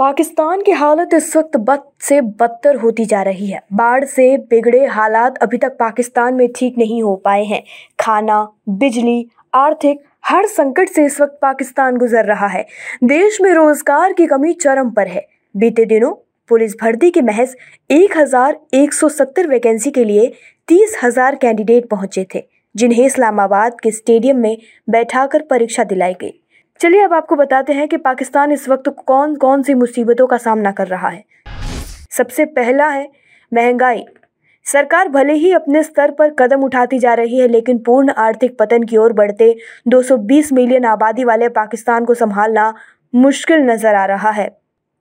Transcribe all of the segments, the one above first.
पाकिस्तान की हालत इस वक्त बद से बदतर होती जा रही है। बाढ़ से बिगड़े हालात अभी तक पाकिस्तान में ठीक नहीं हो पाए हैं। खाना, बिजली, आर्थिक, हर संकट से इस वक्त पाकिस्तान गुजर रहा है। देश में रोज़गार की कमी चरम पर है। बीते दिनों पुलिस भर्ती के महज 1170 वैकेंसी के लिए तीस हज़ार कैंडिडेट पहुँचे थे, जिन्हें इस्लामाबाद के स्टेडियम में बैठाकर परीक्षा दिलाई गई। चलिए अब आपको बताते हैं कि पाकिस्तान इस वक्त कौन कौन सी मुसीबतों का सामना कर रहा है। सबसे पहला है महँगाई। सरकार भले ही अपने स्तर पर कदम उठाती जा रही है, लेकिन पूर्ण आर्थिक पतन की ओर बढ़ते 220 मिलियन आबादी वाले पाकिस्तान को संभालना मुश्किल नज़र आ रहा है।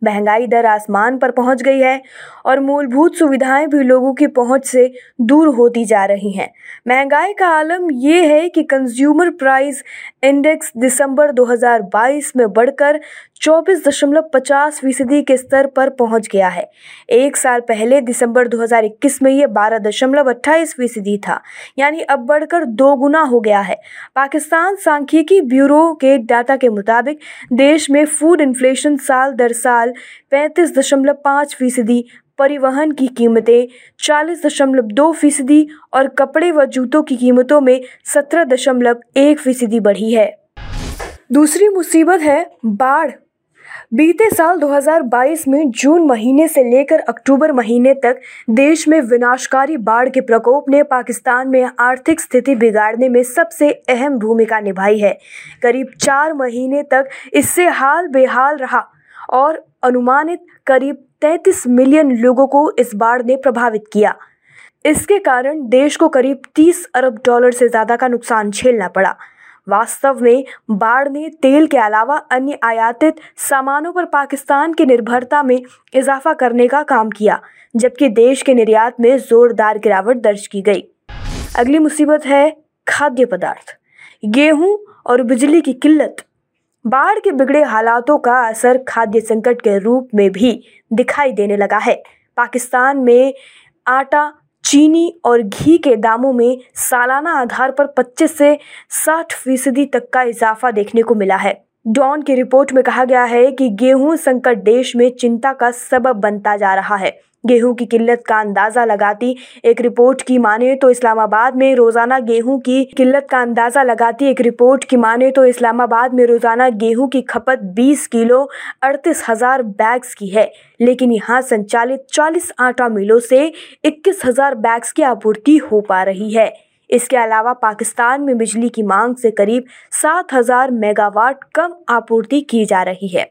महँगाई दर आसमान पर पहुँच गई है और मूलभूत सुविधाएँ भी लोगों की पहुँच से दूर होती जा रही हैं। महँगाई का आलम ये है कि कंज्यूमर प्राइस इंडेक्स दिसंबर 2022 में बढ़कर चौबीस दशमलव पचास फ़ीसदी के स्तर पर पहुँच गया है। एक साल पहले दिसंबर 2021 में ये बारह दशमलव अट्ठाईस फ़ीसदी था, यानी अब बढ़कर दो गुना हो गया है। पाकिस्तान सांख्यिकी ब्यूरो के डाटा के मुताबिक, देश में फ़ूड इन्फ्लेशन साल दर साल पैंतीस दशमलव पाँच फ़ीसदी, परिवहन की कीमतें चालीस दशमलव दो फ़ीसदी और कपड़े व जूतों की कीमतों में सत्रह दशमलव एक फ़ीसदी बढ़ी है। दूसरी मुसीबत है बाढ़। बीते साल 2022 में जून महीने से लेकर अक्टूबर महीने तक देश में विनाशकारी बाढ़ के प्रकोप ने पाकिस्तान में आर्थिक स्थिति बिगाड़ने में सबसे अहम भूमिका निभाई है। करीब चार महीने तक इससे हाल बेहाल रहा और अनुमानित करीब 33 मिलियन लोगों को इस बाढ़ ने प्रभावित किया। इसके कारण देश को करीब 30 अरब डॉलर से ज़्यादा का नुकसान झेलना पड़ा। वास्तव में बाढ़ ने तेल के अलावा अन्य आयातित सामानों पर पाकिस्तान की निर्भरता में इजाफा करने का काम किया, जबकि देश के निर्यात में जोरदार गिरावट दर्ज की गई। अगली मुसीबत है खाद्य पदार्थ। गेहूँ और बिजली की किल्लत। बाढ़ के बिगड़े हालातों का असर खाद्य संकट के रूप में भी दिखाई देने लगा है। पाकिस्तान में आटा चीनी और घी के दामों में सालाना आधार पर 25 से 60 फ़ीसदी तक का इजाफा देखने को मिला है। डॉन की रिपोर्ट में कहा गया है कि गेहूँ संकट देश में चिंता का सबब बनता जा रहा है। गेहूँ की किल्लत का अंदाज़ा लगाती एक रिपोर्ट की माने तो इस्लामाबाद में रोज़ाना गेहूँ की किल्लत का अंदाज़ा लगाती एक रिपोर्ट की माने तो इस्लामाबाद में रोज़ाना गेहूँ की खपत 20 किलो अड़तीस हज़ार बैग्स की है। लेकिन यहाँ संचालित 40 आटा मिलों से इक्कीस हज़ार बैग्स की आपूर्ति हो पा रही है। इसके अलावा पाकिस्तान में बिजली की मांग से करीब सात हज़ार मेगावाट कम आपूर्ति की जा रही है।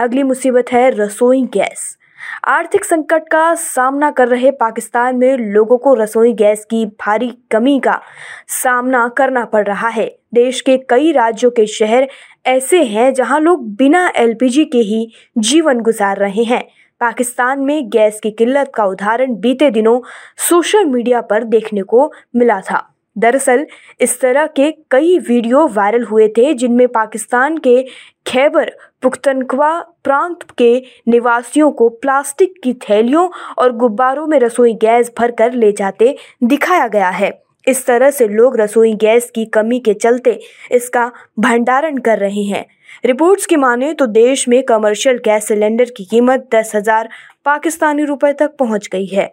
अगली मुसीबत है रसोई गैस। आर्थिक संकट का सामना कर रहे पाकिस्तान में लोगों को रसोई गैस की भारी कमी का सामना करना पड़ रहा है। देश के कई राज्यों के शहर ऐसे हैं जहाँ लोग बिना एलपीजी के ही जीवन गुजार रहे हैं। पाकिस्तान में गैस की किल्लत का उदाहरण बीते दिनों सोशल मीडिया पर देखने को मिला था। दरअसल, इस तरह के कई वीडियो वायरल हुए थे, जिनमें पाकिस्तान के खैबर पुख्तनख्वा प्रांत के निवासियों को प्लास्टिक की थैलियों और गुब्बारों में रसोई गैस भरकर ले जाते दिखाया गया है। इस तरह से लोग रसोई गैस की कमी के चलते इसका भंडारण कर रहे हैं। रिपोर्ट्स की माने तो देश में कमर्शियल गैस सिलेंडर की कीमत दस हज़ार पाकिस्तानी रुपए तक पहुँच गई है।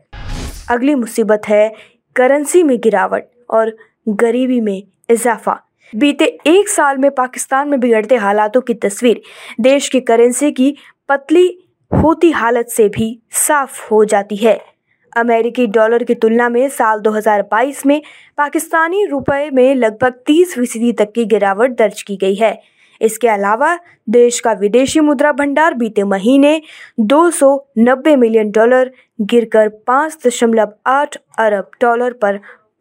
अगली मुसीबत है करेंसी में गिरावट। और गरीबी में इजाफा। बीते एक साल में पाकिस्तान में बिगड़ते हालातों की तस्वीर देश की करेंसी की पतली होती हालत से भी साफ़ हो जाती है। अमेरिकी डॉलर की तुलना में साल 2022 में पाकिस्तानी रुपए में लगभग 30 फ़ीसदी तक की गिरावट दर्ज की गई है। इसके अलावा देश का विदेशी मुद्रा भंडार बीते महीने 290 मिलियन डॉलर गिरकर पाँच दशमलव आठ अरब डॉलर पर